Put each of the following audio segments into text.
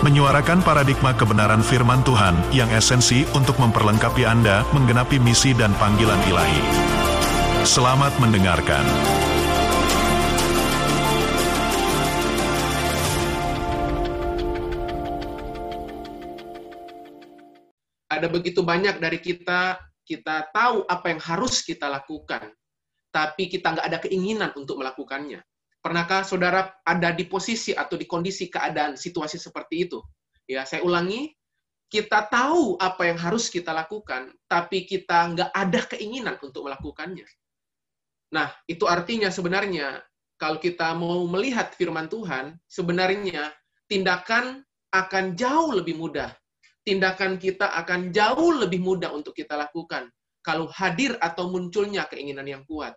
menyuarakan paradigma kebenaran firman Tuhan yang esensi untuk memperlengkapi Anda menggenapi misi dan panggilan ilahi. Selamat mendengarkan. Ada begitu banyak dari kita, kita tahu apa yang harus kita lakukan, tapi kita nggak ada keinginan untuk melakukannya. Pernahkah saudara ada di posisi atau di kondisi keadaan situasi seperti itu? Ya, saya ulangi, kita tahu apa yang harus kita lakukan, tapi kita nggak ada keinginan untuk melakukannya. Nah, itu artinya sebenarnya kalau kita mau melihat firman Tuhan, sebenarnya tindakan akan jauh lebih mudah. Tindakan kita akan jauh lebih mudah untuk kita lakukan kalau hadir atau munculnya keinginan yang kuat.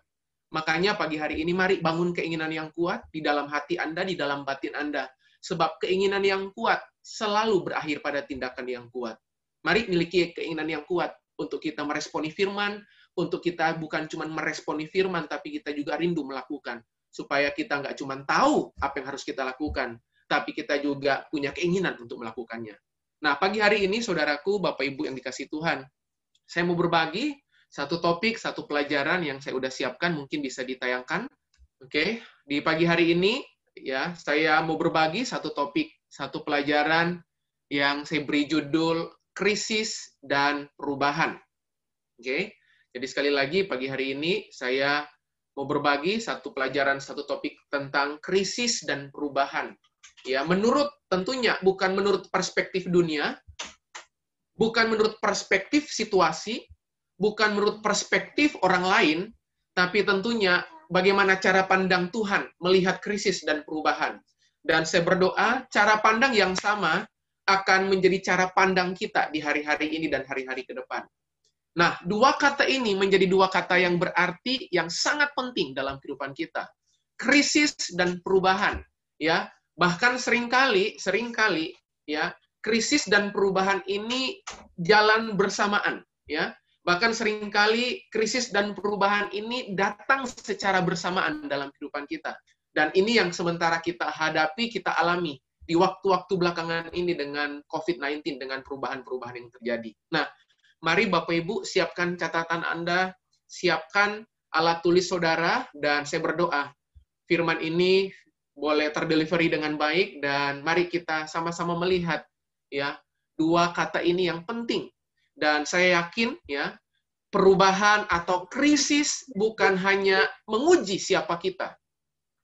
Makanya pagi hari ini mari bangun keinginan yang kuat di dalam hati Anda, di dalam batin Anda. Sebab keinginan yang kuat selalu berakhir pada tindakan yang kuat. Mari miliki keinginan yang kuat untuk kita meresponi firman, untuk kita bukan cuma meresponi firman, tapi kita juga rindu melakukan. Supaya kita nggak cuma tahu apa yang harus kita lakukan, tapi kita juga punya keinginan untuk melakukannya. Nah, pagi hari ini, saudaraku, Bapak Ibu yang dikasih Tuhan, saya mau berbagi satu topik, satu pelajaran yang saya udah siapkan mungkin bisa ditayangkan. Oke, di pagi hari ini ya saya mau berbagi satu topik, satu pelajaran yang saya beri judul krisis dan perubahan. Oke. Jadi sekali lagi pagi hari ini saya mau berbagi satu pelajaran, satu topik tentang krisis dan perubahan. Ya, menurut tentunya bukan menurut perspektif dunia, bukan menurut perspektif situasi, bukan menurut perspektif orang lain, tapi tentunya bagaimana cara pandang Tuhan melihat krisis dan perubahan. Dan saya berdoa, cara pandang yang sama akan menjadi cara pandang kita di hari-hari ini dan hari-hari ke depan. Nah, dua kata ini menjadi dua kata yang berarti yang sangat penting dalam kehidupan kita. Krisis dan perubahan, ya. Bahkan sering kali, sering kali ya, krisis dan perubahan ini jalan bersamaan, ya. Bahkan sering kali krisis dan perubahan ini datang secara bersamaan dalam kehidupan kita. Dan ini yang sementara kita hadapi, kita alami di waktu-waktu belakangan ini dengan COVID-19, dengan perubahan-perubahan yang terjadi. Nah, mari Bapak Ibu siapkan catatan Anda, siapkan alat tulis saudara, dan saya berdoa firman ini boleh terdelivery dengan baik, dan mari kita sama-sama melihat ya dua kata ini yang penting dan saya yakin ya, perubahan atau krisis bukan hanya menguji siapa kita.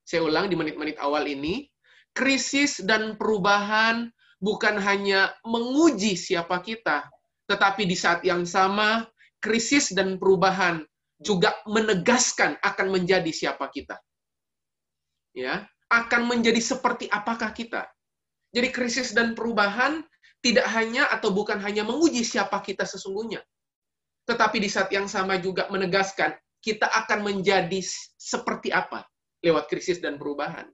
Saya ulang di menit-menit awal ini, krisis dan perubahan bukan hanya menguji siapa kita, tetapi di saat yang sama krisis dan perubahan juga menegaskan akan menjadi siapa kita. Ya, akan menjadi seperti apakah kita. Jadi krisis dan perubahan tidak hanya atau bukan hanya menguji siapa kita sesungguhnya, tetapi di saat yang sama juga menegaskan kita akan menjadi seperti apa lewat krisis dan perubahan.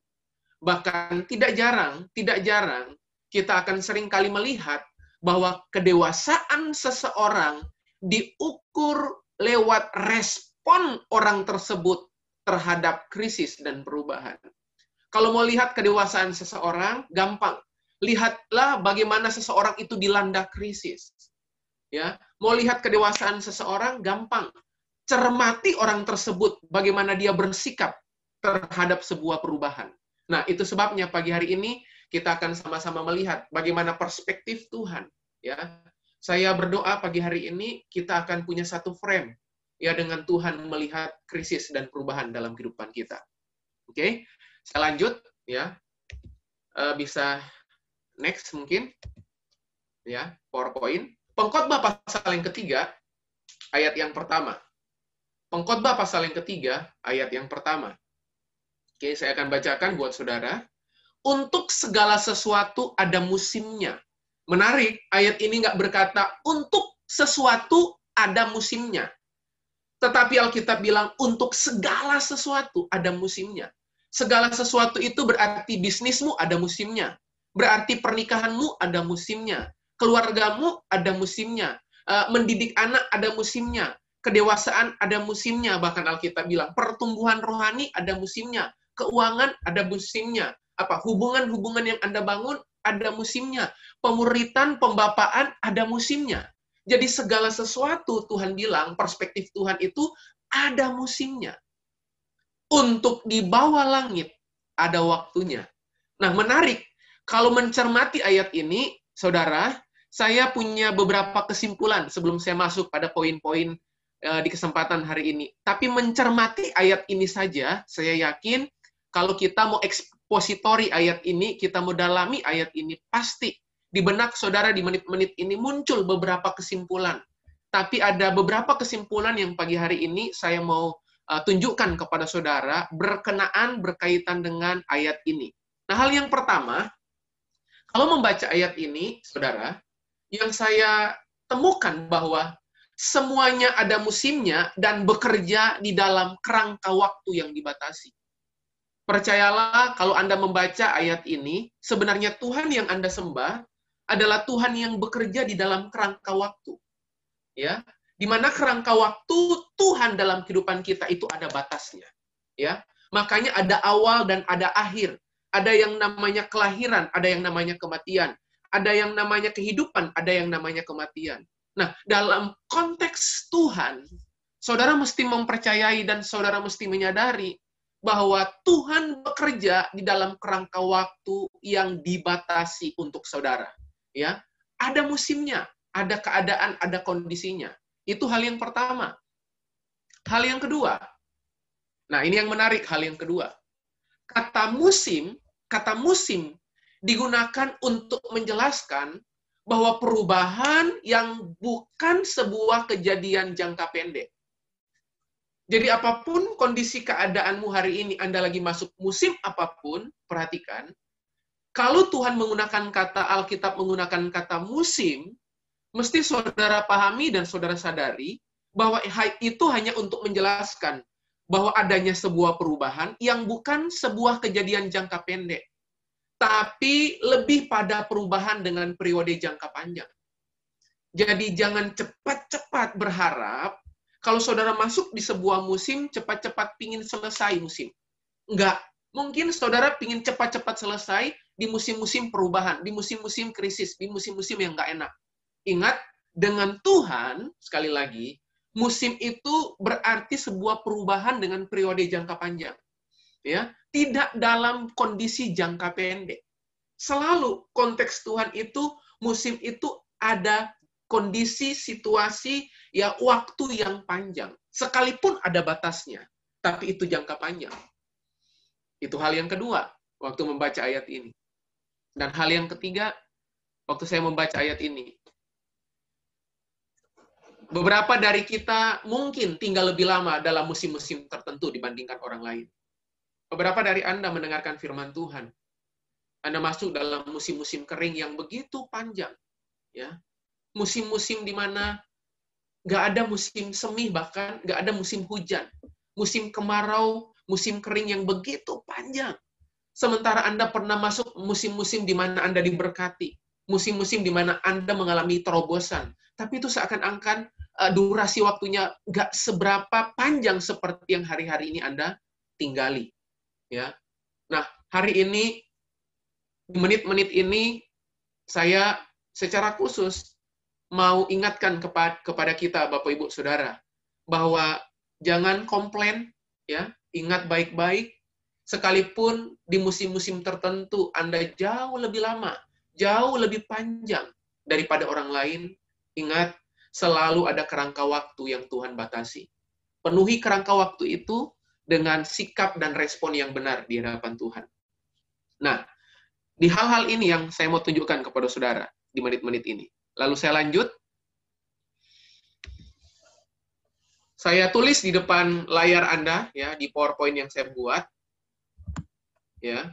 Bahkan tidak jarang, tidak jarang kita akan sering kali melihat bahwa kedewasaan seseorang diukur lewat respon orang tersebut terhadap krisis dan perubahan. Kalau mau lihat kedewasaan seseorang, gampang lihatlah bagaimana seseorang itu dilanda krisis. Ya, mau lihat kedewasaan seseorang gampang. Cermati orang tersebut bagaimana dia bersikap terhadap sebuah perubahan. Nah, itu sebabnya pagi hari ini kita akan sama-sama melihat bagaimana perspektif Tuhan, ya. Saya berdoa pagi hari ini kita akan punya satu frame ya dengan Tuhan melihat krisis dan perubahan dalam kehidupan kita. Oke, okay? saya lanjut ya. Uh, bisa next mungkin ya PowerPoint. Pengkhotbah pasal yang ketiga ayat yang pertama. Pengkhotbah pasal yang ketiga ayat yang pertama. Oke, saya akan bacakan buat saudara. Untuk segala sesuatu ada musimnya. Menarik, ayat ini nggak berkata untuk sesuatu ada musimnya. Tetapi Alkitab bilang untuk segala sesuatu ada musimnya. Segala sesuatu itu berarti bisnismu ada musimnya. Berarti pernikahanmu ada musimnya. Keluargamu ada musimnya. Eh, mendidik anak ada musimnya. Kedewasaan ada musimnya. Bahkan Alkitab bilang pertumbuhan rohani ada musimnya. Keuangan ada musimnya. Apa hubungan-hubungan yang Anda bangun ada musimnya. Pemuritan, pembapaan ada musimnya. Jadi segala sesuatu Tuhan bilang, perspektif Tuhan itu ada musimnya untuk di bawah langit ada waktunya. Nah, menarik. Kalau mencermati ayat ini, saudara, saya punya beberapa kesimpulan sebelum saya masuk pada poin-poin uh, di kesempatan hari ini. Tapi mencermati ayat ini saja, saya yakin kalau kita mau ekspositori ayat ini, kita mau dalami ayat ini, pasti di benak saudara di menit-menit ini muncul beberapa kesimpulan. Tapi ada beberapa kesimpulan yang pagi hari ini saya mau uh, tunjukkan kepada saudara berkenaan berkaitan dengan ayat ini. Nah, hal yang pertama, kalau membaca ayat ini, saudara, yang saya temukan bahwa semuanya ada musimnya dan bekerja di dalam kerangka waktu yang dibatasi. Percayalah kalau Anda membaca ayat ini, sebenarnya Tuhan yang Anda sembah adalah Tuhan yang bekerja di dalam kerangka waktu. Ya, di mana kerangka waktu Tuhan dalam kehidupan kita itu ada batasnya. Ya, makanya ada awal dan ada akhir. Ada yang namanya kelahiran, ada yang namanya kematian. Ada yang namanya kehidupan, ada yang namanya kematian. Nah, dalam konteks Tuhan, saudara mesti mempercayai dan saudara mesti menyadari bahwa Tuhan bekerja di dalam kerangka waktu yang dibatasi untuk saudara. Ya, ada musimnya, ada keadaan, ada kondisinya. Itu hal yang pertama. Hal yang kedua. Nah, ini yang menarik hal yang kedua. Kata musim, kata musim digunakan untuk menjelaskan bahwa perubahan yang bukan sebuah kejadian jangka pendek. Jadi apa pun kondisi keadaanmu hari ini, Anda lagi masuk musim apa pun, perhatikan, kalau Tuhan menggunakan kata Alkitab menggunakan kata musim, mesti saudara pahami dan saudara sadari bahwa itu hanya untuk menjelaskan bahwa adanya sebuah perubahan yang bukan sebuah kejadian jangka pendek, tapi lebih pada perubahan dengan periode jangka panjang. Jadi jangan cepat-cepat berharap kalau saudara masuk di sebuah musim, cepat-cepat pingin selesai musim. Enggak. Mungkin saudara pingin cepat-cepat selesai di musim-musim perubahan, di musim-musim krisis, di musim-musim yang enggak enak. Ingat, dengan Tuhan, sekali lagi, musim itu berarti sebuah perubahan dengan periode jangka panjang. Ya, tidak dalam kondisi jangka pendek. Selalu konteks Tuhan itu musim itu ada kondisi situasi ya waktu yang panjang. Sekalipun ada batasnya, tapi itu jangka panjang. Itu hal yang kedua waktu membaca ayat ini. Dan hal yang ketiga waktu saya membaca ayat ini, Beberapa dari kita mungkin tinggal lebih lama dalam musim-musim tertentu dibandingkan orang lain. Beberapa dari Anda mendengarkan firman Tuhan. Anda masuk dalam musim-musim kering yang begitu panjang. ya Musim-musim di mana nggak ada musim semi, bahkan nggak ada musim hujan. Musim kemarau, musim kering yang begitu panjang. Sementara Anda pernah masuk musim-musim di mana Anda diberkati. Musim-musim di mana Anda mengalami terobosan. Tapi itu seakan-akan uh, durasi waktunya nggak seberapa panjang seperti yang hari-hari ini Anda tinggali. Ya. Nah, hari ini menit-menit ini saya secara khusus mau ingatkan kepada kepada kita Bapak Ibu Saudara bahwa jangan komplain ya, ingat baik-baik sekalipun di musim-musim tertentu Anda jauh lebih lama, jauh lebih panjang daripada orang lain, ingat selalu ada kerangka waktu yang Tuhan batasi. Penuhi kerangka waktu itu dengan sikap dan respon yang benar di hadapan Tuhan. Nah, di hal-hal ini yang saya mau tunjukkan kepada saudara di menit-menit ini. Lalu saya lanjut. Saya tulis di depan layar Anda ya di PowerPoint yang saya buat ya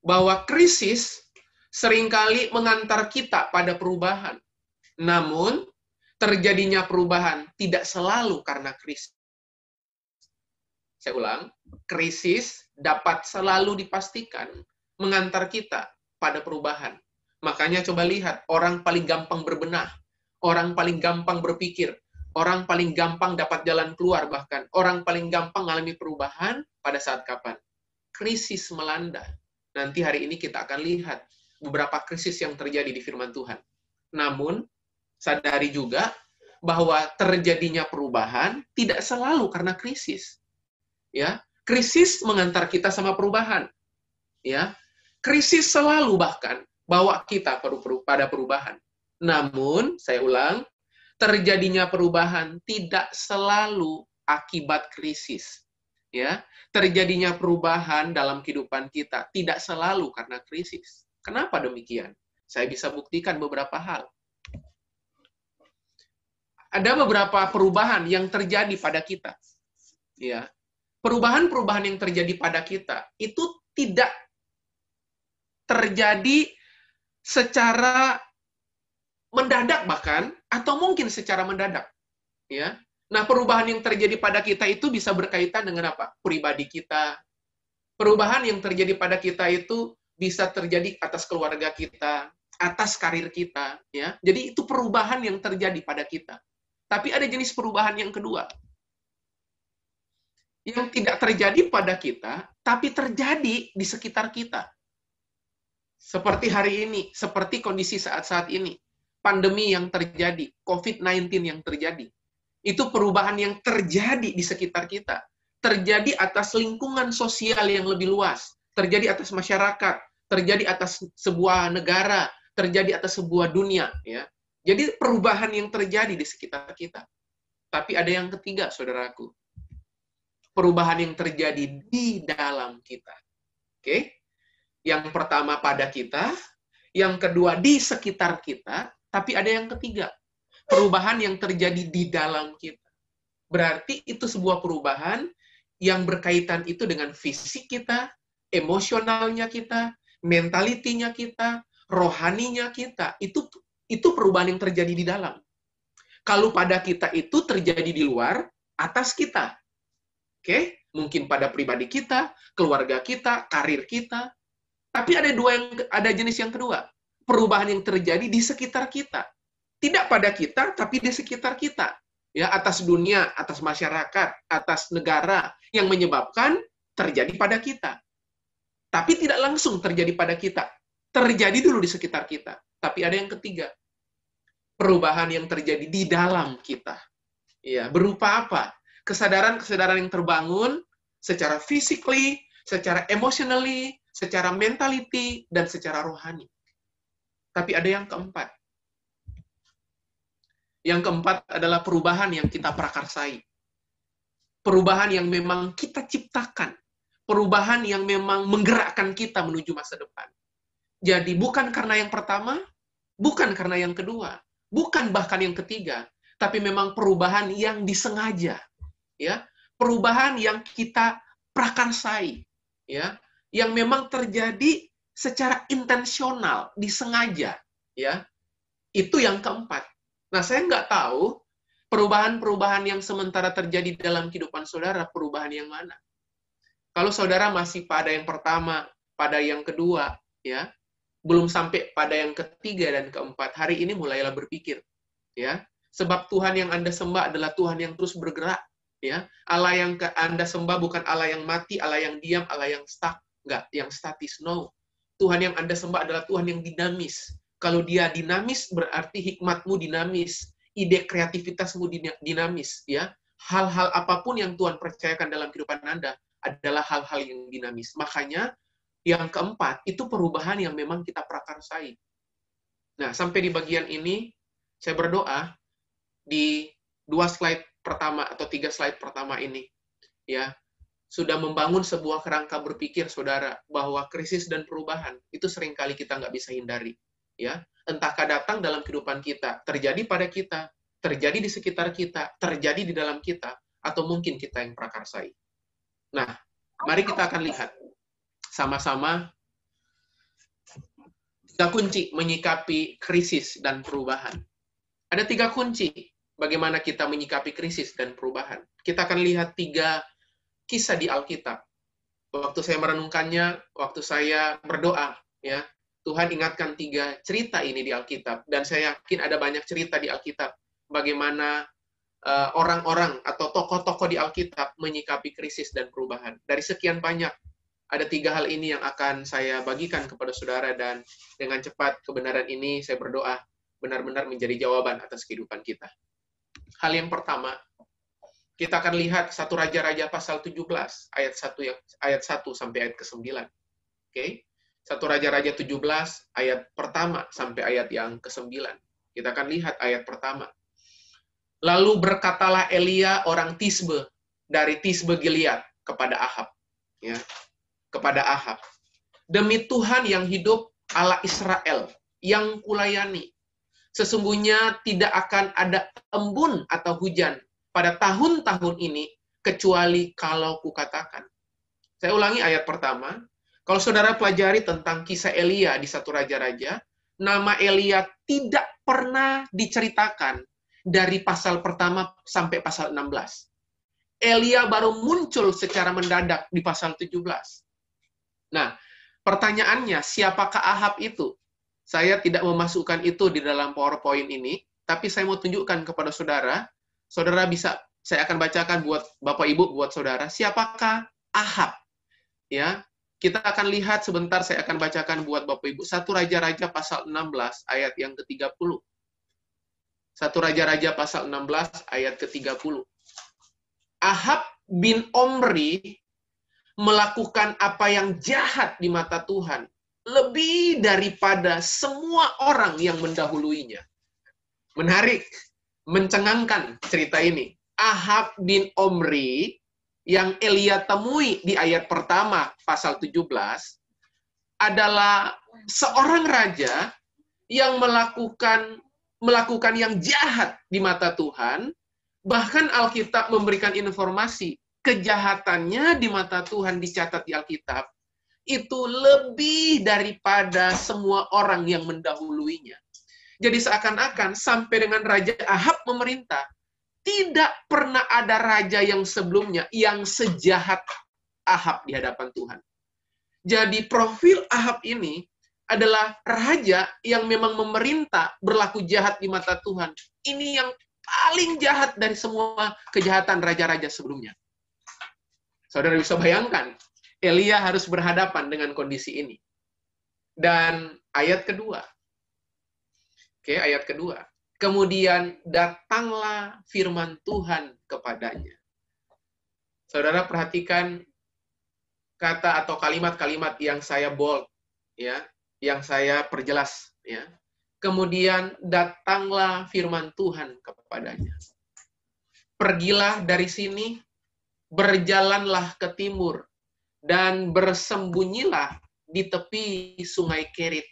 bahwa krisis sering kali mengantar kita pada perubahan. Namun terjadinya perubahan tidak selalu karena krisis. saya ulang, krisis dapat selalu dipastikan mengantar kita pada perubahan. Makanya coba lihat, orang paling gampang berbenah, orang paling gampang berpikir, orang paling gampang dapat jalan keluar bahkan, orang paling gampang mengalami perubahan pada saat kapan? Krisis melanda. Nanti hari ini kita akan lihat beberapa krisis yang terjadi di firman Tuhan. Namun, sadari juga bahwa terjadinya perubahan tidak selalu karena krisis. Ya, krisis mengantar kita sama perubahan. Ya, krisis selalu bahkan bawa kita pada perubahan. Namun, saya ulang, terjadinya perubahan tidak selalu akibat krisis. Ya, terjadinya perubahan dalam kehidupan kita tidak selalu karena krisis. Kenapa demikian? Saya bisa buktikan beberapa hal ada beberapa perubahan yang terjadi pada kita. Ya. Perubahan-perubahan yang terjadi pada kita itu tidak terjadi secara mendadak bahkan atau mungkin secara mendadak. Ya. Nah, perubahan yang terjadi pada kita itu bisa berkaitan dengan apa? Pribadi kita. Perubahan yang terjadi pada kita itu bisa terjadi atas keluarga kita, atas karir kita, ya. Jadi itu perubahan yang terjadi pada kita. Tapi ada jenis perubahan yang kedua. Yang tidak terjadi pada kita, tapi terjadi di sekitar kita. Seperti hari ini, seperti kondisi saat-saat ini. Pandemi yang terjadi, COVID-19 yang terjadi. Itu perubahan yang terjadi di sekitar kita. Terjadi atas lingkungan sosial yang lebih luas. Terjadi atas masyarakat. Terjadi atas sebuah negara. Terjadi atas sebuah dunia. ya jadi perubahan yang terjadi di sekitar kita. Tapi ada yang ketiga, saudaraku. Perubahan yang terjadi di dalam kita. Oke? Yang pertama pada kita, yang kedua di sekitar kita, tapi ada yang ketiga. Perubahan yang terjadi di dalam kita. Berarti itu sebuah perubahan yang berkaitan itu dengan fisik kita, emosionalnya kita, mentalitinya kita, rohaninya kita. Itu itu perubahan yang terjadi di dalam. Kalau pada kita itu terjadi di luar, atas kita. Oke? Mungkin pada pribadi kita, keluarga kita, karir kita. Tapi ada dua yang ada jenis yang kedua. Perubahan yang terjadi di sekitar kita. Tidak pada kita, tapi di sekitar kita. Ya, atas dunia, atas masyarakat, atas negara yang menyebabkan terjadi pada kita. Tapi tidak langsung terjadi pada kita. Terjadi dulu di sekitar kita. Tapi ada yang ketiga, perubahan yang terjadi di dalam kita. Ya, berupa apa? Kesadaran-kesadaran yang terbangun secara physically, secara emotionally, secara mentality, dan secara rohani. Tapi ada yang keempat. Yang keempat adalah perubahan yang kita prakarsai. Perubahan yang memang kita ciptakan. Perubahan yang memang menggerakkan kita menuju masa depan. Jadi bukan karena yang pertama, bukan karena yang kedua, bukan bahkan yang ketiga, tapi memang perubahan yang disengaja, ya, perubahan yang kita prakarsai, ya, yang memang terjadi secara intensional, disengaja, ya, itu yang keempat. Nah, saya nggak tahu perubahan-perubahan yang sementara terjadi dalam kehidupan saudara, perubahan yang mana. Kalau saudara masih pada yang pertama, pada yang kedua, ya, belum sampai pada yang ketiga dan keempat, hari ini mulailah berpikir, ya. Sebab Tuhan yang Anda sembah adalah Tuhan yang terus bergerak, ya. Allah yang Anda sembah bukan Allah yang mati, Allah yang diam, Allah yang stuck, enggak, yang statis, no. Tuhan yang Anda sembah adalah Tuhan yang dinamis. Kalau dia dinamis berarti hikmatmu dinamis, ide kreativitasmu dinamis, ya. Hal-hal apa pun yang Tuhan percayakan dalam kehidupan Anda adalah hal-hal yang dinamis. Makanya yang keempat, itu perubahan yang memang kita prakarsai. Nah, sampai di bagian ini, saya berdoa di dua slide pertama atau tiga slide pertama ini, ya, sudah membangun sebuah kerangka berpikir, saudara, bahwa krisis dan perubahan itu sering kali kita nggak bisa hindari. ya Entahkah datang dalam kehidupan kita, terjadi pada kita, terjadi di sekitar kita, terjadi di dalam kita, atau mungkin kita yang prakarsai. Nah, mari kita akan lihat sama-sama tiga kunci menyikapi krisis dan perubahan. Ada tiga kunci bagaimana kita menyikapi krisis dan perubahan. Kita akan lihat tiga kisah di Alkitab. Waktu saya merenungkannya, waktu saya berdoa, ya Tuhan ingatkan tiga cerita ini di Alkitab, dan saya yakin ada banyak cerita di Alkitab bagaimana eh, orang-orang uh, atau tokoh-tokoh di Alkitab menyikapi krisis dan perubahan. Dari sekian banyak, ada tiga hal ini yang akan saya bagikan kepada saudara, dan dengan cepat kebenaran ini saya berdoa benar-benar menjadi jawaban atas kehidupan kita. Hal yang pertama, kita akan lihat satu Raja-Raja pasal 17 ayat 1 yang ayat 1 sampai ayat ke-9. Oke. Okay? Satu Raja-Raja 17 ayat pertama sampai ayat yang ke-9. Kita akan lihat ayat pertama. Lalu berkatalah Elia orang Tisbe dari Tisbe Gilead kepada Ahab, ya. Kepada Ahab. Demi Tuhan yang hidup Allah Israel yang kulayani. Sesungguhnya tidak akan ada embun atau hujan pada tahun-tahun ini kecuali kalau kukatakan. Saya ulangi ayat pertama. Kalau saudara pelajari tentang kisah Elia di satu raja-raja, nama Elia tidak pernah diceritakan dari pasal pertama sampai pasal 16. Elia baru muncul secara mendadak di pasal 17. Nah, pertanyaannya, siapakah Ahab itu? Saya tidak memasukkan itu di dalam PowerPoint ini, tapi saya mau tunjukkan kepada saudara saudara bisa saya akan bacakan buat Bapak Ibu buat saudara siapakah Ahab. Ya. Kita akan lihat sebentar saya akan bacakan buat Bapak Ibu satu raja-raja pasal 16 ayat yang ke-30. Satu raja-raja pasal 16 ayat ke-30. Ahab bin Omri melakukan apa yang jahat di mata Tuhan lebih daripada semua orang yang mendahuluinya. Menarik mencengangkan cerita ini. Ahab bin Omri yang Elia temui di ayat pertama pasal 17 adalah seorang raja yang melakukan melakukan yang jahat di mata Tuhan, bahkan Alkitab memberikan informasi kejahatannya di mata Tuhan dicatat di Alkitab itu lebih daripada semua orang yang mendahuluinya. Jadi seakan-akan sampai dengan Raja Ahab memerintah, tidak pernah ada raja yang sebelumnya yang sejahat Ahab di hadapan Tuhan. Jadi profil Ahab ini adalah raja yang memang memerintah berlaku jahat di mata Tuhan. Ini yang paling jahat dari semua kejahatan raja-raja sebelumnya. Saudara bisa bayangkan, Elia harus berhadapan dengan kondisi ini. Dan ayat kedua, Oke, ayat kedua. Kemudian datanglah firman Tuhan kepadanya. Saudara perhatikan kata atau kalimat-kalimat yang saya bold ya, yang saya perjelas ya. Kemudian datanglah firman Tuhan kepadanya. Pergilah dari sini, berjalanlah ke timur dan bersembunyilah di tepi sungai Kerit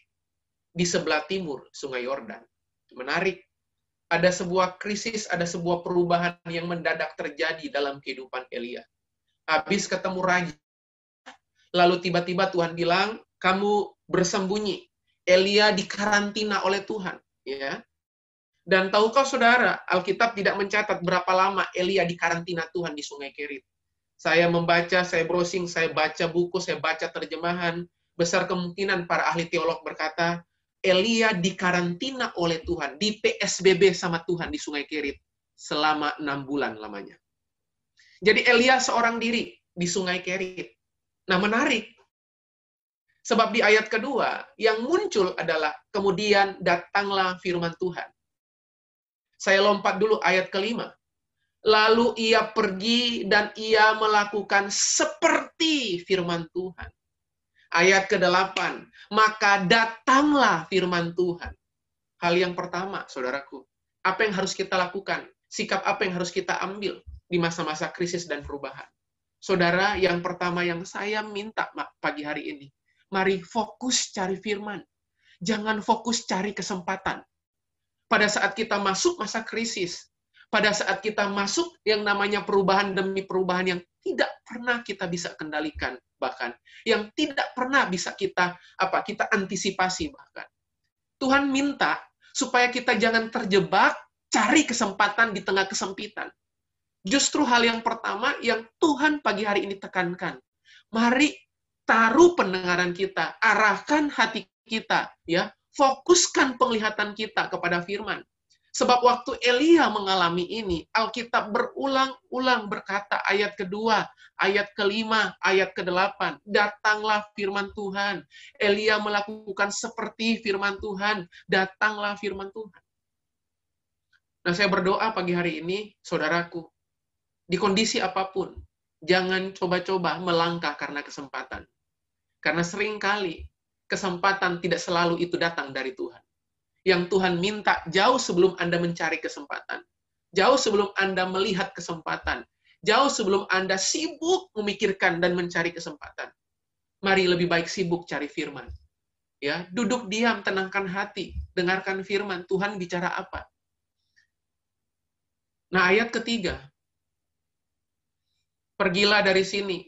di sebelah timur Sungai Yordan. Menarik. Ada sebuah krisis, ada sebuah perubahan yang mendadak terjadi dalam kehidupan Elia. Habis ketemu raja, lalu tiba-tiba Tuhan bilang, kamu bersembunyi. Elia dikarantina oleh Tuhan. ya. Dan tahukah saudara, Alkitab tidak mencatat berapa lama Elia dikarantina Tuhan di Sungai Kerit. Saya membaca, saya browsing, saya baca buku, saya baca terjemahan. Besar kemungkinan para ahli teolog berkata, Elia dikarantina oleh Tuhan, di PSBB sama Tuhan di Sungai Kerit selama enam bulan lamanya. Jadi Elia seorang diri di Sungai Kerit. Nah menarik, sebab di ayat kedua yang muncul adalah kemudian datanglah firman Tuhan. Saya lompat dulu ayat kelima. Lalu ia pergi dan ia melakukan seperti firman Tuhan ayat ke-8. Maka datanglah firman Tuhan. Hal yang pertama, saudaraku, apa yang harus kita lakukan? Sikap apa yang harus kita ambil di masa-masa krisis dan perubahan? Saudara, yang pertama yang saya minta pagi hari ini, mari fokus cari firman. Jangan fokus cari kesempatan. Pada saat kita masuk masa krisis, pada saat kita masuk yang namanya perubahan demi perubahan yang tidak pernah kita bisa kendalikan, bahkan yang tidak pernah bisa kita apa kita antisipasi bahkan. Tuhan minta supaya kita jangan terjebak cari kesempatan di tengah kesempitan. Justru hal yang pertama yang Tuhan pagi hari ini tekankan. Mari taruh pendengaran kita, arahkan hati kita, ya, fokuskan penglihatan kita kepada firman. Sebab waktu Elia mengalami ini, Alkitab berulang-ulang berkata ayat kedua, ayat kelima, ayat kedelapan, datanglah firman Tuhan. Elia melakukan seperti firman Tuhan, datanglah firman Tuhan. Nah, saya berdoa pagi hari ini, saudaraku, di kondisi apa pun, jangan coba-coba melangkah karena kesempatan. Karena sering kali kesempatan tidak selalu itu datang dari Tuhan yang Tuhan minta jauh sebelum Anda mencari kesempatan. Jauh sebelum Anda melihat kesempatan. Jauh sebelum Anda sibuk memikirkan dan mencari kesempatan. Mari lebih baik sibuk cari firman. Ya, duduk diam, tenangkan hati, dengarkan firman Tuhan bicara apa. Nah, ayat ketiga. Pergilah dari sini,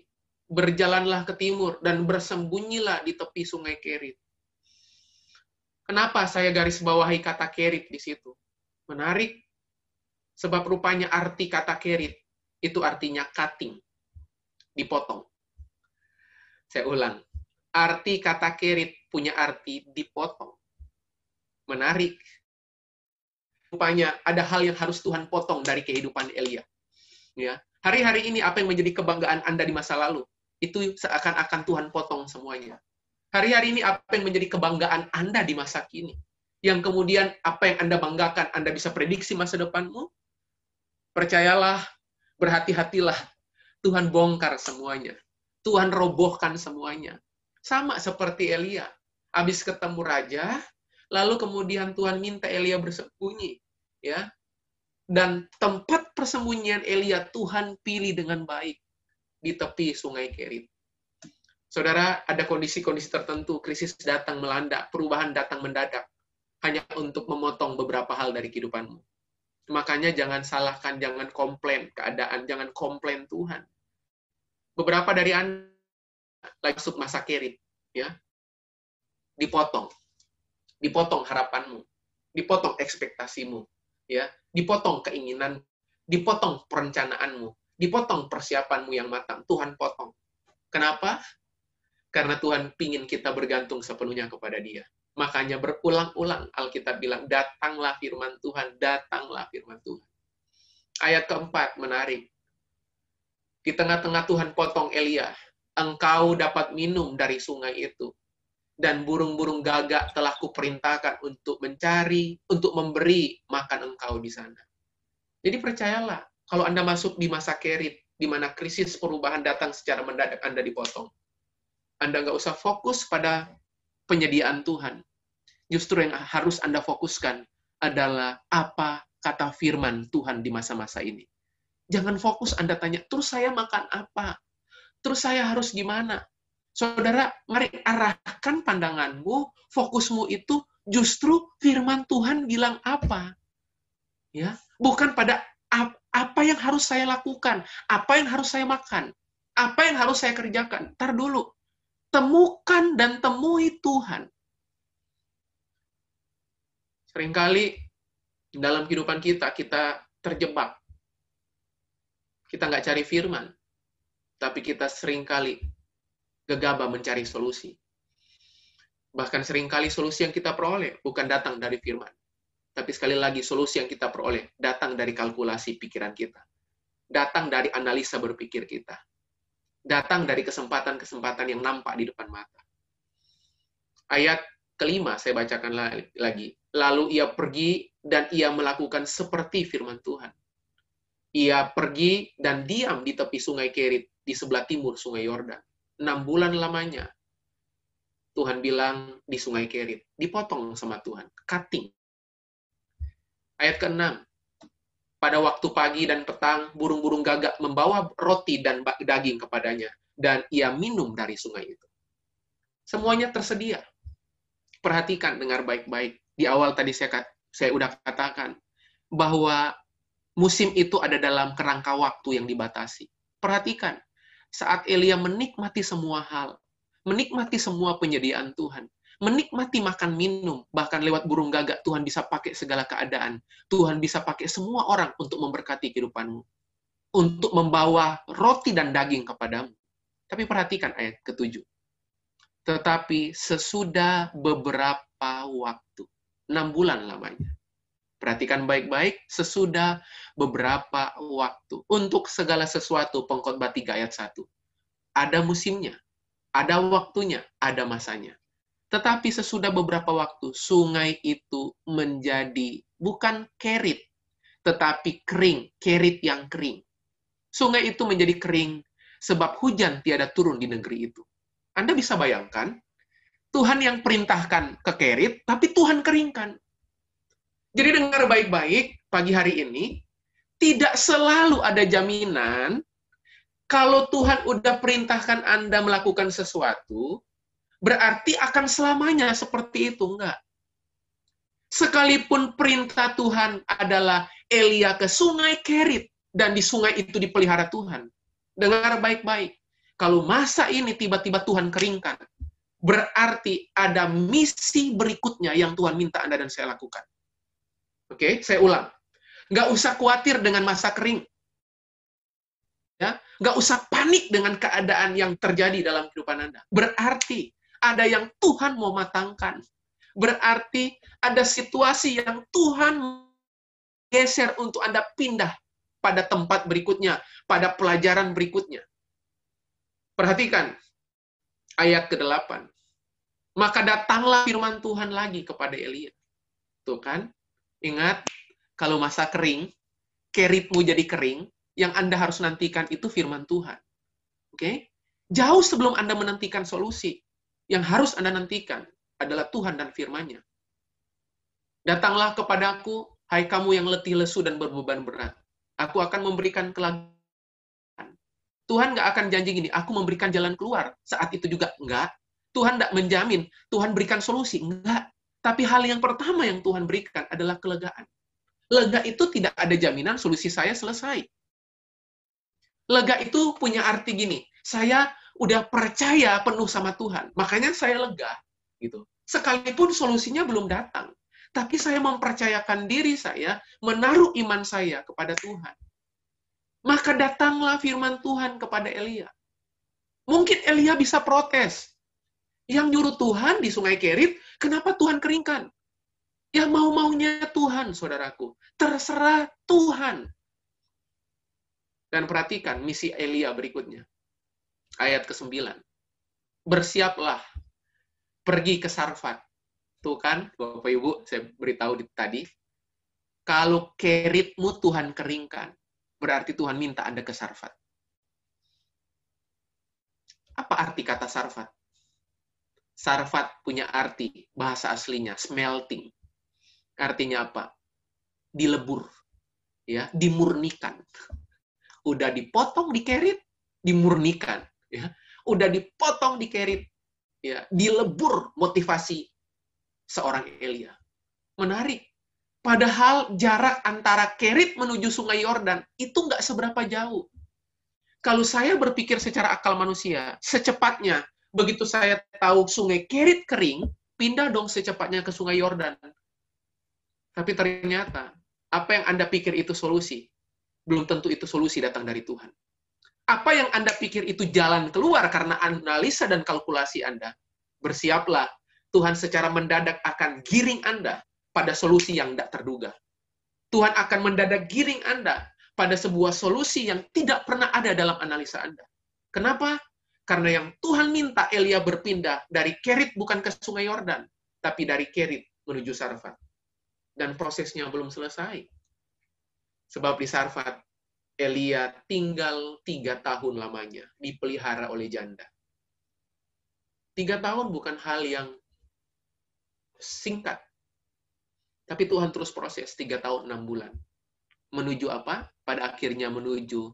berjalanlah ke timur dan bersembunyilah di tepi sungai Kerit Kenapa saya garis bawahi kata kerit di situ? Menarik. Sebab rupanya arti kata kerit itu artinya cutting. Dipotong. Saya ulang. Arti kata kerit punya arti dipotong. Menarik. Rupanya ada hal yang harus Tuhan potong dari kehidupan Elia. Ya, hari-hari ini apa yang menjadi kebanggaan Anda di masa lalu? Itu seakan-akan Tuhan potong semuanya. Hari-hari ini apa yang menjadi kebanggaan Anda di masa kini? Yang kemudian apa yang Anda banggakan, Anda bisa prediksi masa depanmu? Percayalah, berhati-hatilah. Tuhan bongkar semuanya. Tuhan robohkan semuanya. Sama seperti Elia. Habis ketemu raja, lalu kemudian Tuhan minta Elia bersembunyi. ya Dan tempat persembunyian Elia Tuhan pilih dengan baik di tepi sungai Kerit. Saudara, ada kondisi-kondisi tertentu, krisis datang melanda, perubahan datang mendadak, hanya untuk memotong beberapa hal dari kehidupanmu. Makanya jangan salahkan, jangan komplain keadaan, jangan komplain Tuhan. Beberapa dari Anda lagi masuk masa kirit, ya, dipotong, dipotong harapanmu, dipotong ekspektasimu, ya, dipotong keinginan, dipotong perencanaanmu, dipotong persiapanmu yang matang. Tuhan potong. Kenapa? Karena Tuhan pingin kita bergantung sepenuhnya kepada dia. Makanya berulang-ulang Alkitab bilang, datanglah firman Tuhan, datanglah firman Tuhan. Ayat keempat, menarik. Di tengah-tengah Tuhan potong Elia, engkau dapat minum dari sungai itu. Dan burung-burung gagak telah kuperintahkan untuk mencari, untuk memberi makan engkau di sana. Jadi percayalah, kalau Anda masuk di masa kerit, di mana krisis perubahan datang secara mendadak, Anda dipotong anda nggak usah fokus pada penyediaan Tuhan. Justru yang harus Anda fokuskan adalah apa kata firman Tuhan di masa-masa ini. Jangan fokus Anda tanya, terus saya makan apa? Terus saya harus gimana? Saudara, mari arahkan pandanganmu, fokusmu itu justru firman Tuhan bilang apa. Ya, bukan pada apa yang harus saya lakukan, apa yang harus saya makan, apa yang harus saya kerjakan. Tar dulu, temukan dan temui Tuhan. Seringkali dalam kehidupan kita, kita terjebak. Kita nggak cari firman, tapi kita sering kali gegabah mencari solusi. Bahkan sering kali solusi yang kita peroleh bukan datang dari firman. Tapi sekali lagi solusi yang kita peroleh datang dari kalkulasi pikiran kita. Datang dari analisa berpikir kita datang dari kesempatan-kesempatan yang nampak di depan mata. Ayat kelima saya bacakan lagi. Lalu ia pergi dan ia melakukan seperti firman Tuhan. Ia pergi dan diam di tepi sungai Kerit di sebelah timur sungai Yordan. Enam bulan lamanya. Tuhan bilang di sungai Kerit. Dipotong sama Tuhan. Cutting. Ayat ke-6 pada waktu pagi dan petang, burung-burung gagak membawa roti dan daging kepadanya, dan ia minum dari sungai itu. Semuanya tersedia. Perhatikan, dengar baik-baik. Di awal tadi saya, saya udah katakan bahwa musim itu ada dalam kerangka waktu yang dibatasi. Perhatikan, saat Elia menikmati semua hal, menikmati semua penyediaan Tuhan, menikmati makan minum, bahkan lewat burung gagak, Tuhan bisa pakai segala keadaan. Tuhan bisa pakai semua orang untuk memberkati kehidupanmu. untuk membawa roti dan daging kepadamu. Tapi perhatikan ayat ketujuh. Tetapi sesudah beberapa waktu, enam bulan lamanya. Perhatikan baik-baik, sesudah beberapa waktu. Untuk segala sesuatu, pengkhotbah 3 ayat 1. Ada musimnya, ada waktunya, ada masanya. Tetapi sesudah beberapa waktu, sungai itu menjadi bukan kerit, tetapi kering, kerit yang kering. Sungai itu menjadi kering sebab hujan tiada turun di negeri itu. Anda bisa bayangkan, Tuhan yang perintahkan ke kerit, tapi Tuhan keringkan. Jadi dengar baik-baik pagi hari ini, tidak selalu ada jaminan kalau Tuhan udah perintahkan Anda melakukan sesuatu, berarti akan selamanya seperti itu. Enggak. Sekalipun perintah Tuhan adalah Elia ke sungai Kerit, dan di sungai itu dipelihara Tuhan. Dengar baik-baik. Kalau masa ini tiba-tiba Tuhan keringkan, berarti ada misi berikutnya yang Tuhan minta Anda dan saya lakukan. Oke, saya ulang. Nggak usah khawatir dengan masa kering. Ya, nggak usah panik dengan keadaan yang terjadi dalam kehidupan Anda. Berarti ada yang Tuhan mau matangkan. Berarti ada situasi yang Tuhan geser untuk Anda pindah pada tempat berikutnya, pada pelajaran berikutnya. Perhatikan ayat ke-8. Maka datanglah firman Tuhan lagi kepada Elia. Tuh kan? Ingat, kalau masa kering, keritmu jadi kering, yang Anda harus nantikan itu firman Tuhan. Oke? Okay? Jauh sebelum Anda menantikan solusi, yang harus Anda nantikan adalah Tuhan dan firman-Nya. Datanglah kepadaku, hai kamu yang letih lesu dan berbeban berat. Aku akan memberikan kelagaan Tuhan nggak akan janji gini, aku memberikan jalan keluar. Saat itu juga enggak. Tuhan tidak menjamin, Tuhan berikan solusi. Enggak. Tapi hal yang pertama yang Tuhan berikan adalah kelegaan. Lega itu tidak ada jaminan solusi saya selesai. Lega itu punya arti gini, saya udah percaya penuh sama Tuhan, makanya saya lega. gitu. Sekalipun solusinya belum datang, tapi saya mempercayakan diri saya, menaruh iman saya kepada Tuhan. Maka datanglah firman Tuhan kepada Elia. Mungkin Elia bisa protes. Yang nyuruh Tuhan di sungai Kerit, kenapa Tuhan keringkan? Ya mau-maunya Tuhan, saudaraku. Terserah Tuhan. Dan perhatikan misi Elia berikutnya. Ayat ke-9. Bersiaplah. Pergi ke Sarfat. Tuh kan, Bapak Ibu, saya beritahu tadi. Kalau keritmu Tuhan keringkan, berarti Tuhan minta Anda ke Sarfat. Apa arti kata Sarfat? Sarfat punya arti, bahasa aslinya, smelting. Artinya apa? Dilebur. ya Dimurnikan. Udah dipotong, dikerit, dimurnikan. Ya Udah dipotong, dikerit, ya dilebur motivasi seorang Elia. Menarik. Padahal jarak antara Kerit menuju sungai Yordan itu nggak seberapa jauh. Kalau saya berpikir secara akal manusia, secepatnya begitu saya tahu sungai Kerit kering, pindah dong secepatnya ke sungai Yordan. Tapi ternyata, apa yang Anda pikir itu solusi, belum tentu itu solusi datang dari Tuhan. Apa yang Anda pikir itu jalan keluar karena analisa dan kalkulasi Anda, bersiaplah Tuhan secara mendadak akan giring Anda pada solusi yang tidak terduga. Tuhan akan mendadak giring Anda pada sebuah solusi yang tidak pernah ada dalam analisa Anda. Kenapa? Karena yang Tuhan minta Elia berpindah dari Kerit bukan ke Sungai Yordan, tapi dari Kerit menuju Sarfat. Dan prosesnya belum selesai. Sebab di Sarfat, Elia tinggal tiga tahun lamanya, dipelihara oleh janda. Tiga tahun bukan hal yang singkat, tapi Tuhan terus proses tiga tahun enam bulan. Menuju apa? Pada akhirnya menuju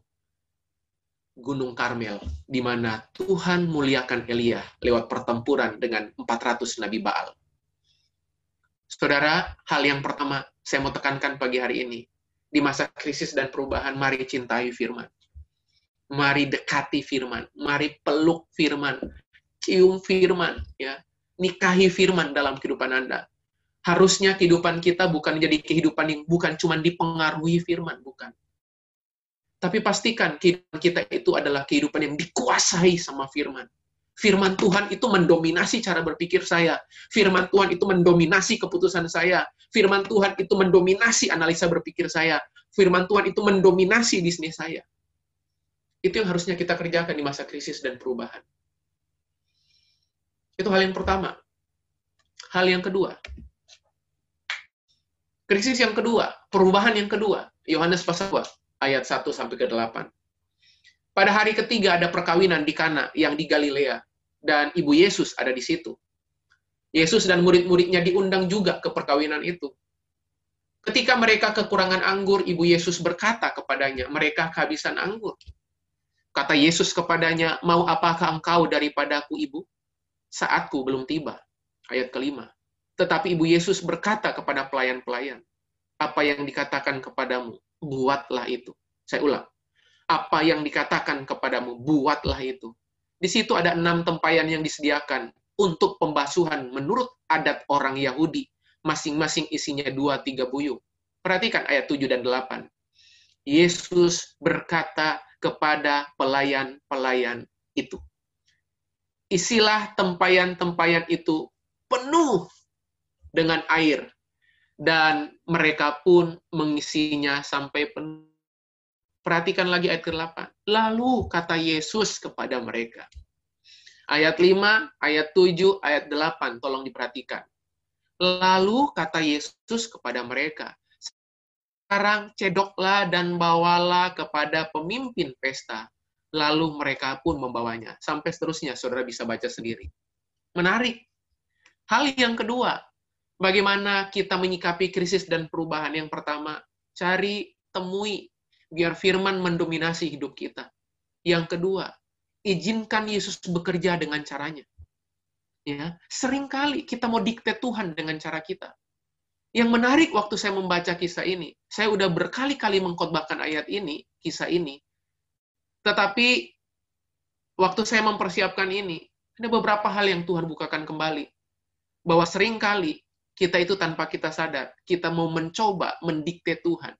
Gunung Karmel, di mana Tuhan muliakan Elia lewat pertempuran dengan 400 Nabi Baal. Saudara, hal yang pertama saya mau tekankan pagi hari ini, di masa krisis dan perubahan, mari cintai firman. Mari dekati firman, mari peluk firman, cium firman, ya, nikahi firman dalam kehidupan Anda harusnya kehidupan kita bukan jadi kehidupan yang bukan cuma dipengaruhi firman, bukan. Tapi pastikan kehidupan kita itu adalah kehidupan yang dikuasai sama firman. Firman Tuhan itu mendominasi cara berpikir saya. Firman Tuhan itu mendominasi keputusan saya. Firman Tuhan itu mendominasi analisa berpikir saya. Firman Tuhan itu mendominasi bisnis saya. Itu yang harusnya kita kerjakan di masa krisis dan perubahan. Itu hal yang pertama. Hal yang kedua. Krisis yang kedua, perubahan yang kedua. Yohanes pasal 2 ayat 1 sampai ke 8. Pada hari ketiga ada perkawinan di Kana yang di Galilea dan ibu Yesus ada di situ. Yesus dan murid-muridnya diundang juga ke perkawinan itu. Ketika mereka kekurangan anggur, ibu Yesus berkata kepadanya, mereka kehabisan anggur. Kata Yesus kepadanya, mau apakah engkau daripadaku ibu? Saatku belum tiba. Ayat kelima. Tetapi ibu Yesus berkata kepada pelayan-pelayan, apa yang dikatakan kepadamu, buatlah itu. Saya ulang. Apa yang dikatakan kepadamu, buatlah itu. Di situ ada enam tempayan yang disediakan untuk pembasuhan menurut adat orang Yahudi. Masing-masing isinya dua, tiga buyung. Perhatikan ayat 7 dan 8. Yesus berkata kepada pelayan-pelayan itu. Isilah tempayan-tempayan itu penuh dengan air dan mereka pun mengisinya sampai penuh. Perhatikan lagi ayat ke-8. Lalu kata Yesus kepada mereka. Ayat 5, ayat 7, ayat 8, tolong diperhatikan. Lalu kata Yesus kepada mereka, sekarang cedoklah dan bawalah kepada pemimpin pesta. Lalu mereka pun membawanya. Sampai seterusnya, saudara bisa baca sendiri. Menarik. Hal yang kedua, Bagaimana kita menyikapi krisis dan perubahan? Yang pertama, cari, temui, biar firman mendominasi hidup kita. Yang kedua, izinkan Yesus bekerja dengan caranya. Ya, sering kali kita mau dikte Tuhan dengan cara kita. Yang menarik waktu saya membaca kisah ini, saya udah berkali-kali mengkhotbahkan ayat ini, kisah ini. Tetapi waktu saya mempersiapkan ini, ada beberapa hal yang Tuhan bukakan kembali. Bahwa sering kali kita itu tanpa kita sadar, kita mau mencoba mendikte Tuhan.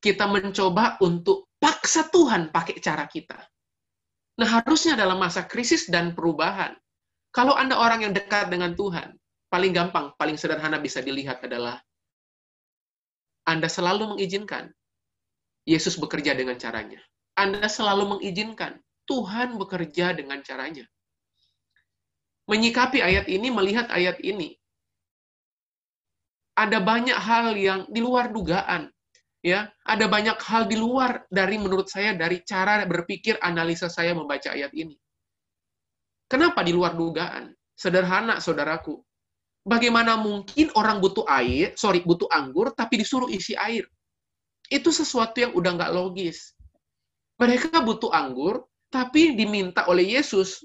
Kita mencoba untuk paksa Tuhan pakai cara kita. Nah, harusnya dalam masa krisis dan perubahan, kalau Anda orang yang dekat dengan Tuhan, paling gampang, paling sederhana bisa dilihat adalah Anda selalu mengizinkan Yesus bekerja dengan caranya. Anda selalu mengizinkan Tuhan bekerja dengan caranya. Menyikapi ayat ini, melihat ayat ini, ada banyak hal yang di luar dugaan. Ya, ada banyak hal di luar dari menurut saya dari cara berpikir analisa saya membaca ayat ini. Kenapa di luar dugaan? Sederhana, saudaraku. Bagaimana mungkin orang butuh air, sorry, butuh anggur, tapi disuruh isi air? Itu sesuatu yang udah nggak logis. Mereka butuh anggur, tapi diminta oleh Yesus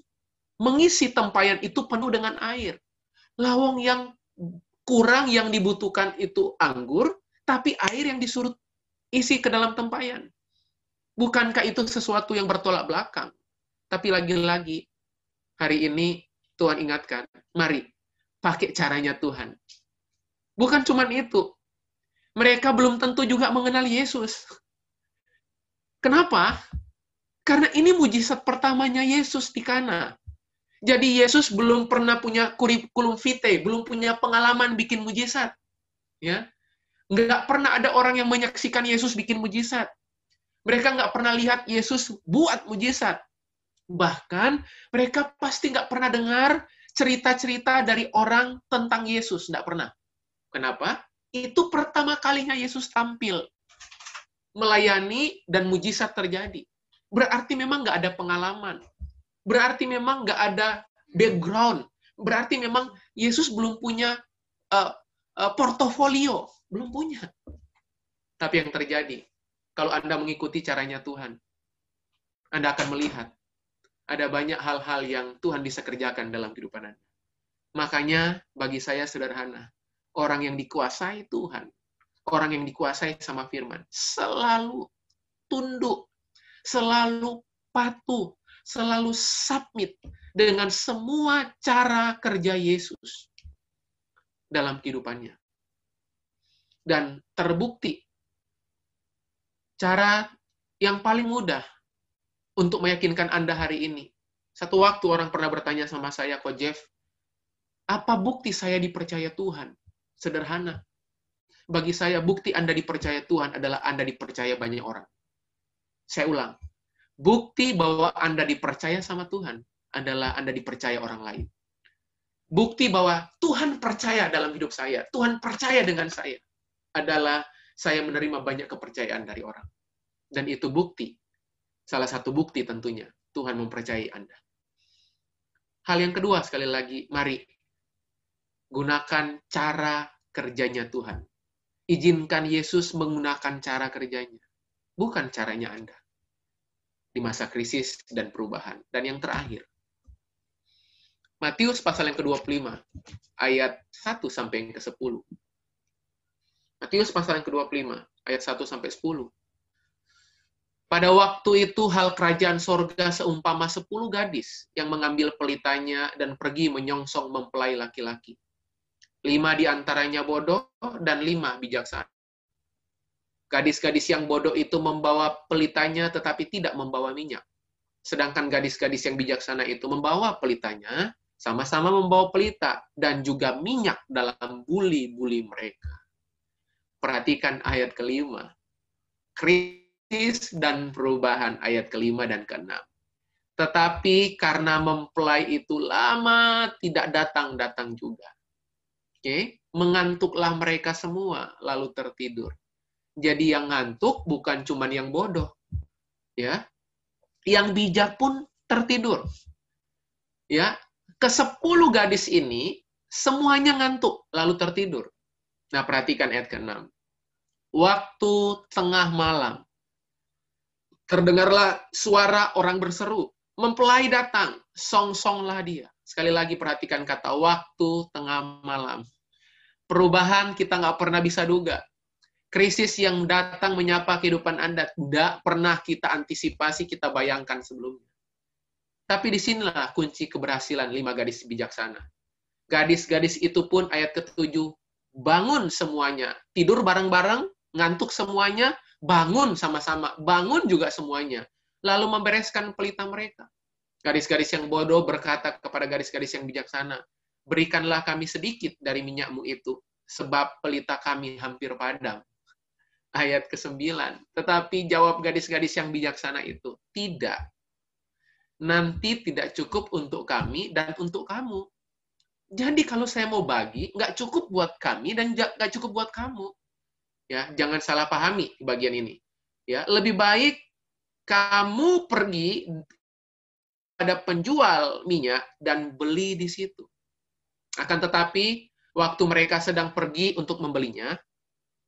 mengisi tempayan itu penuh dengan air. Lawang yang kurang yang dibutuhkan itu anggur, tapi air yang disuruh isi ke dalam tempayan. Bukankah itu sesuatu yang bertolak belakang? Tapi lagi-lagi, hari ini Tuhan ingatkan, mari pakai caranya Tuhan. Bukan cuma itu. Mereka belum tentu juga mengenal Yesus. Kenapa? Karena ini mujizat pertamanya Yesus di Kana. Jadi Yesus belum pernah punya kurikulum vitae, belum punya pengalaman bikin mujizat. Ya, nggak pernah ada orang yang menyaksikan Yesus bikin mujizat. Mereka nggak pernah lihat Yesus buat mujizat. Bahkan mereka pasti nggak pernah dengar cerita-cerita dari orang tentang Yesus. Nggak pernah. Kenapa? Itu pertama kalinya Yesus tampil. Melayani dan mujizat terjadi. Berarti memang nggak ada pengalaman berarti memang nggak ada background. Berarti memang Yesus belum punya uh, uh, portofolio, belum punya. Tapi yang terjadi, kalau Anda mengikuti caranya Tuhan, Anda akan melihat ada banyak hal-hal yang Tuhan bisa kerjakan dalam kehidupan Anda. Makanya bagi saya sederhana, orang yang dikuasai Tuhan, orang yang dikuasai sama firman, selalu tunduk, selalu patuh, selalu submit dengan semua cara kerja Yesus dalam kehidupannya. Dan terbukti cara yang paling mudah untuk meyakinkan Anda hari ini. Satu waktu orang pernah bertanya sama saya, Ko Jeff, apa bukti saya dipercaya Tuhan? Sederhana. Bagi saya, bukti Anda dipercaya Tuhan adalah Anda dipercaya banyak orang. Saya ulang. Bukti bahwa Anda dipercaya sama Tuhan adalah Anda dipercaya orang lain. Bukti bahwa Tuhan percaya dalam hidup saya, Tuhan percaya dengan saya, adalah saya menerima banyak kepercayaan dari orang. Dan itu bukti. Salah satu bukti tentunya, Tuhan mempercayai Anda. Hal yang kedua, sekali lagi, mari gunakan cara kerjanya Tuhan. Izinkan Yesus menggunakan cara kerjanya, bukan caranya Anda. Di masa krisis dan perubahan. Dan yang terakhir, Matius pasal yang ke-25, ayat 1 sampai yang ke-10. Matius pasal yang ke-25, ayat 1 sampai 10. Pada waktu itu hal kerajaan sorga seumpama sepuluh gadis yang mengambil pelitanya dan pergi menyongsong mempelai laki-laki. Lima di antaranya bodoh dan lima bijaksana. Gadis-gadis yang bodoh itu membawa pelitanya tetapi tidak membawa minyak. Sedangkan gadis-gadis yang bijaksana itu membawa pelitanya, sama-sama membawa pelita dan juga minyak dalam buli-buli mereka. Perhatikan ayat kelima. Krisis dan perubahan ayat kelima dan keenam. Tetapi karena mempelai itu lama tidak datang-datang juga okay, mengantuklah mereka semua lalu tertidur. Jadi yang ngantuk bukan cuman yang bodoh. Ya. Yang bijak pun tertidur. Ya, ke sepuluh gadis ini semuanya ngantuk lalu tertidur. Nah, perhatikan ayat ke-6. Waktu tengah malam terdengarlah suara orang berseru, mempelai datang, song-songlah dia. Sekali lagi perhatikan kata waktu tengah malam perubahan kita nggak pernah bisa duga. Krisis yang datang menyapa kehidupan Anda tidak pernah kita antisipasi, kita bayangkan sebelumnya. Tapi di sinilah kunci keberhasilan lima gadis bijaksana. Gadis-gadis itu pun ayat ketujuh, bangun semuanya. Tidur bareng-bareng, ngantuk semuanya, bangun sama-sama. Bangun juga semuanya. Lalu membereskan pelita mereka. Gadis-gadis yang bodoh berkata kepada gadis-gadis yang bijaksana, berikanlah kami sedikit dari minyakmu itu, sebab pelita kami hampir padam. Ayat ke-9. Tetapi jawab gadis-gadis yang bijaksana itu, tidak. Nanti tidak cukup untuk kami dan untuk kamu. Jadi kalau saya mau bagi, nggak cukup buat kami dan nggak cukup buat kamu. Ya, jangan salah pahami bagian ini. Ya, lebih baik kamu pergi pada penjual minyak dan beli di situ. Akan tetapi, waktu mereka sedang pergi untuk membelinya,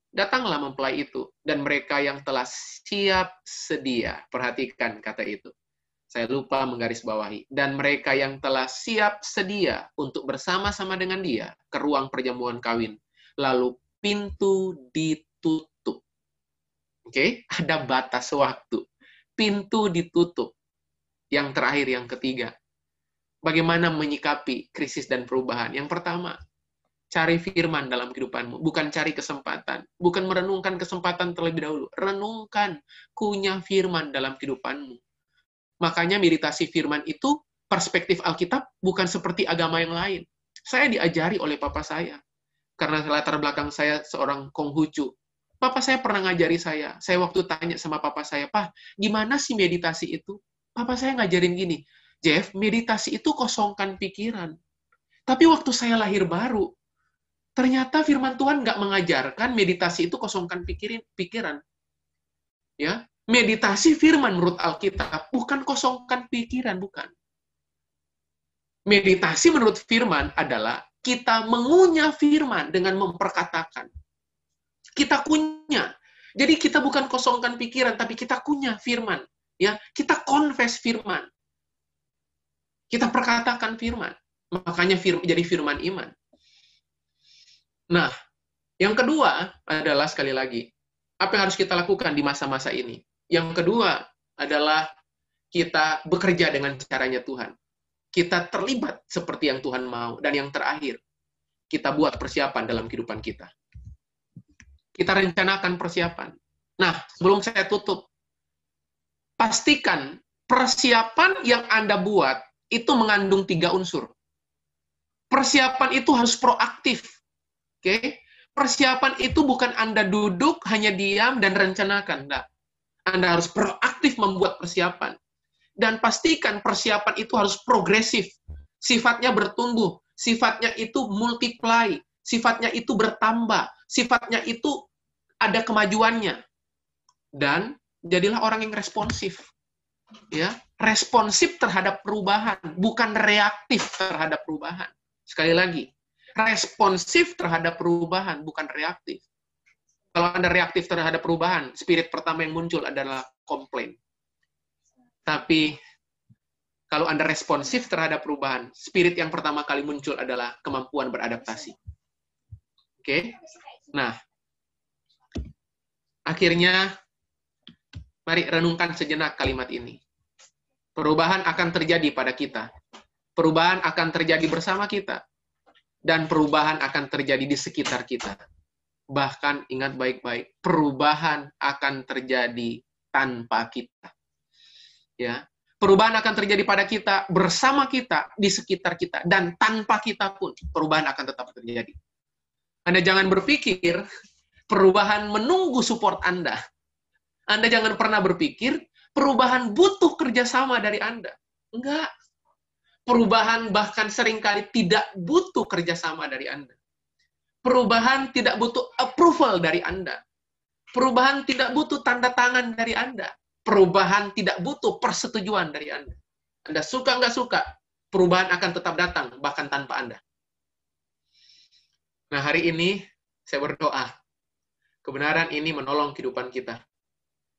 datanglah mempelai itu, dan mereka yang telah siap sedia. Perhatikan kata itu. Saya lupa menggarisbawahi. Dan mereka yang telah siap sedia untuk bersama-sama dengan dia ke ruang perjamuan kawin. Lalu pintu ditutup. Oke, okay? ada batas waktu. Pintu ditutup. Yang terakhir, yang ketiga bagaimana menyikapi krisis dan perubahan. Yang pertama, cari firman dalam kehidupanmu, bukan cari kesempatan, bukan merenungkan kesempatan terlebih dahulu. Renungkan, kunyah firman dalam kehidupanmu. Makanya meditasi firman itu perspektif Alkitab bukan seperti agama yang lain. Saya diajari oleh papa saya. Karena latar belakang saya seorang Konghucu. Papa saya pernah ngajari saya. Saya waktu tanya sama papa saya, Pak, gimana sih meditasi itu? Papa saya ngajarin gini, Jeff, meditasi itu kosongkan pikiran. Tapi waktu saya lahir baru, ternyata firman Tuhan nggak mengajarkan meditasi itu kosongkan pikirin, pikiran. Ya, meditasi firman menurut Alkitab bukan kosongkan pikiran, bukan. Meditasi menurut firman adalah kita mengunyah firman dengan memperkatakan. Kita kunyah. Jadi kita bukan kosongkan pikiran, tapi kita kunyah firman. Ya, kita confess firman. Kita perkatakan firman. Makanya firman, jadi firman iman. Nah, yang kedua adalah sekali lagi, apa yang harus kita lakukan di masa-masa ini? Yang kedua adalah kita bekerja dengan caranya Tuhan. Kita terlibat seperti yang Tuhan mau. Dan yang terakhir, kita buat persiapan dalam kehidupan kita. Kita rencanakan persiapan. Nah, sebelum saya tutup, pastikan persiapan yang Anda buat itu mengandung tiga unsur. Persiapan itu harus proaktif. Oke? Okay? Persiapan itu bukan Anda duduk hanya diam dan rencanakan, enggak. Anda harus proaktif membuat persiapan. Dan pastikan persiapan itu harus progresif. Sifatnya bertumbuh, sifatnya itu multiply, sifatnya itu bertambah, sifatnya itu ada kemajuannya. Dan jadilah orang yang responsif. Ya, responsif terhadap perubahan, bukan reaktif terhadap perubahan. Sekali lagi, responsif terhadap perubahan, bukan reaktif. Kalau Anda reaktif terhadap perubahan, spirit pertama yang muncul adalah komplain. Tapi kalau Anda responsif terhadap perubahan, spirit yang pertama kali muncul adalah kemampuan beradaptasi. Oke? Okay? Nah, akhirnya Mari renungkan sejenak kalimat ini. Perubahan akan terjadi pada kita. Perubahan akan terjadi bersama kita. Dan perubahan akan terjadi di sekitar kita. Bahkan ingat baik-baik, perubahan akan terjadi tanpa kita. Ya, perubahan akan terjadi pada kita, bersama kita, di sekitar kita, dan tanpa kita pun perubahan akan tetap terjadi. Anda jangan berpikir perubahan menunggu support Anda, anda jangan pernah berpikir perubahan butuh kerjasama dari Anda. Enggak. Perubahan bahkan sering kali tidak butuh kerjasama dari Anda. Perubahan tidak butuh approval dari Anda. Perubahan tidak butuh tanda tangan dari Anda. Perubahan tidak butuh persetujuan dari Anda. Anda suka nggak suka, perubahan akan tetap datang, bahkan tanpa Anda. Nah, hari ini saya berdoa, kebenaran ini menolong kehidupan kita.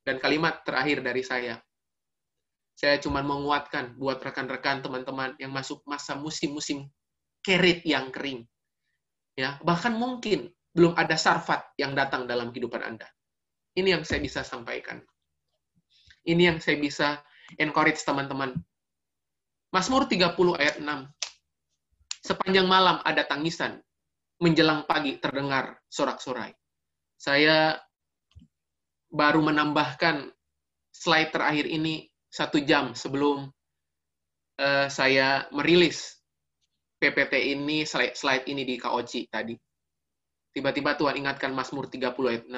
Dan kalimat terakhir dari saya. Saya cuma menguatkan buat rekan-rekan teman-teman yang masuk masa musim-musim kerit yang kering. Ya, bahkan mungkin belum ada sarfat yang datang dalam kehidupan Anda. Ini yang saya bisa sampaikan. Ini yang saya bisa encourage teman-teman. Mazmur 30 ayat 6. Sepanjang malam ada tangisan, menjelang pagi terdengar sorak-sorai. Saya baru menambahkan slide terakhir ini satu jam sebelum uh, saya merilis PPT ini, slide, slide ini di KOC tadi. Tiba-tiba Tuhan ingatkan Mazmur 30 ayat 6.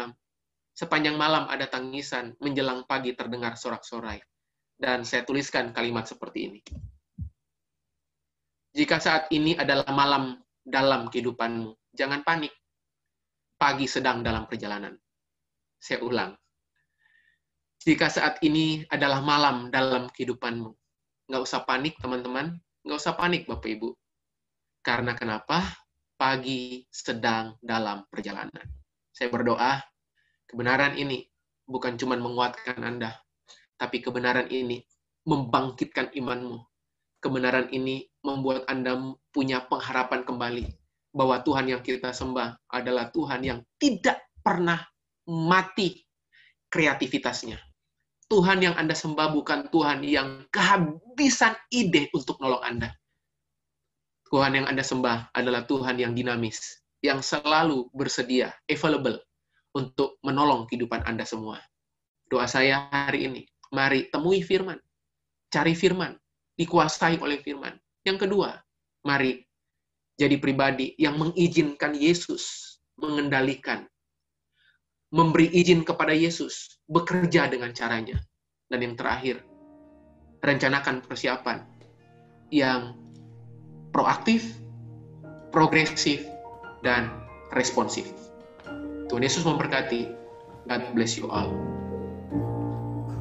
Sepanjang malam ada tangisan, menjelang pagi terdengar sorak-sorai. Dan saya tuliskan kalimat seperti ini. Jika saat ini adalah malam dalam kehidupanmu, jangan panik. Pagi sedang dalam perjalanan. Saya ulang. Jika saat ini adalah malam dalam kehidupanmu, nggak usah panik teman-teman, nggak usah panik Bapak Ibu. Karena kenapa? Pagi sedang dalam perjalanan. Saya berdoa, kebenaran ini bukan cuma menguatkan Anda, tapi kebenaran ini membangkitkan imanmu. Kebenaran ini membuat Anda punya pengharapan kembali bahwa Tuhan yang kita sembah adalah Tuhan yang tidak pernah mati kreativitasnya. Tuhan yang Anda sembah bukan Tuhan yang kehabisan ide untuk nolong Anda. Tuhan yang Anda sembah adalah Tuhan yang dinamis, yang selalu bersedia, available, untuk menolong kehidupan Anda semua. Doa saya hari ini, mari temui firman, cari firman, dikuasai oleh firman. Yang kedua, mari jadi pribadi yang mengizinkan Yesus mengendalikan memberi izin kepada Yesus bekerja dengan caranya. Dan yang terakhir, rencanakan persiapan yang proaktif, progresif, dan responsif. Tuhan Yesus memberkati. God bless you all.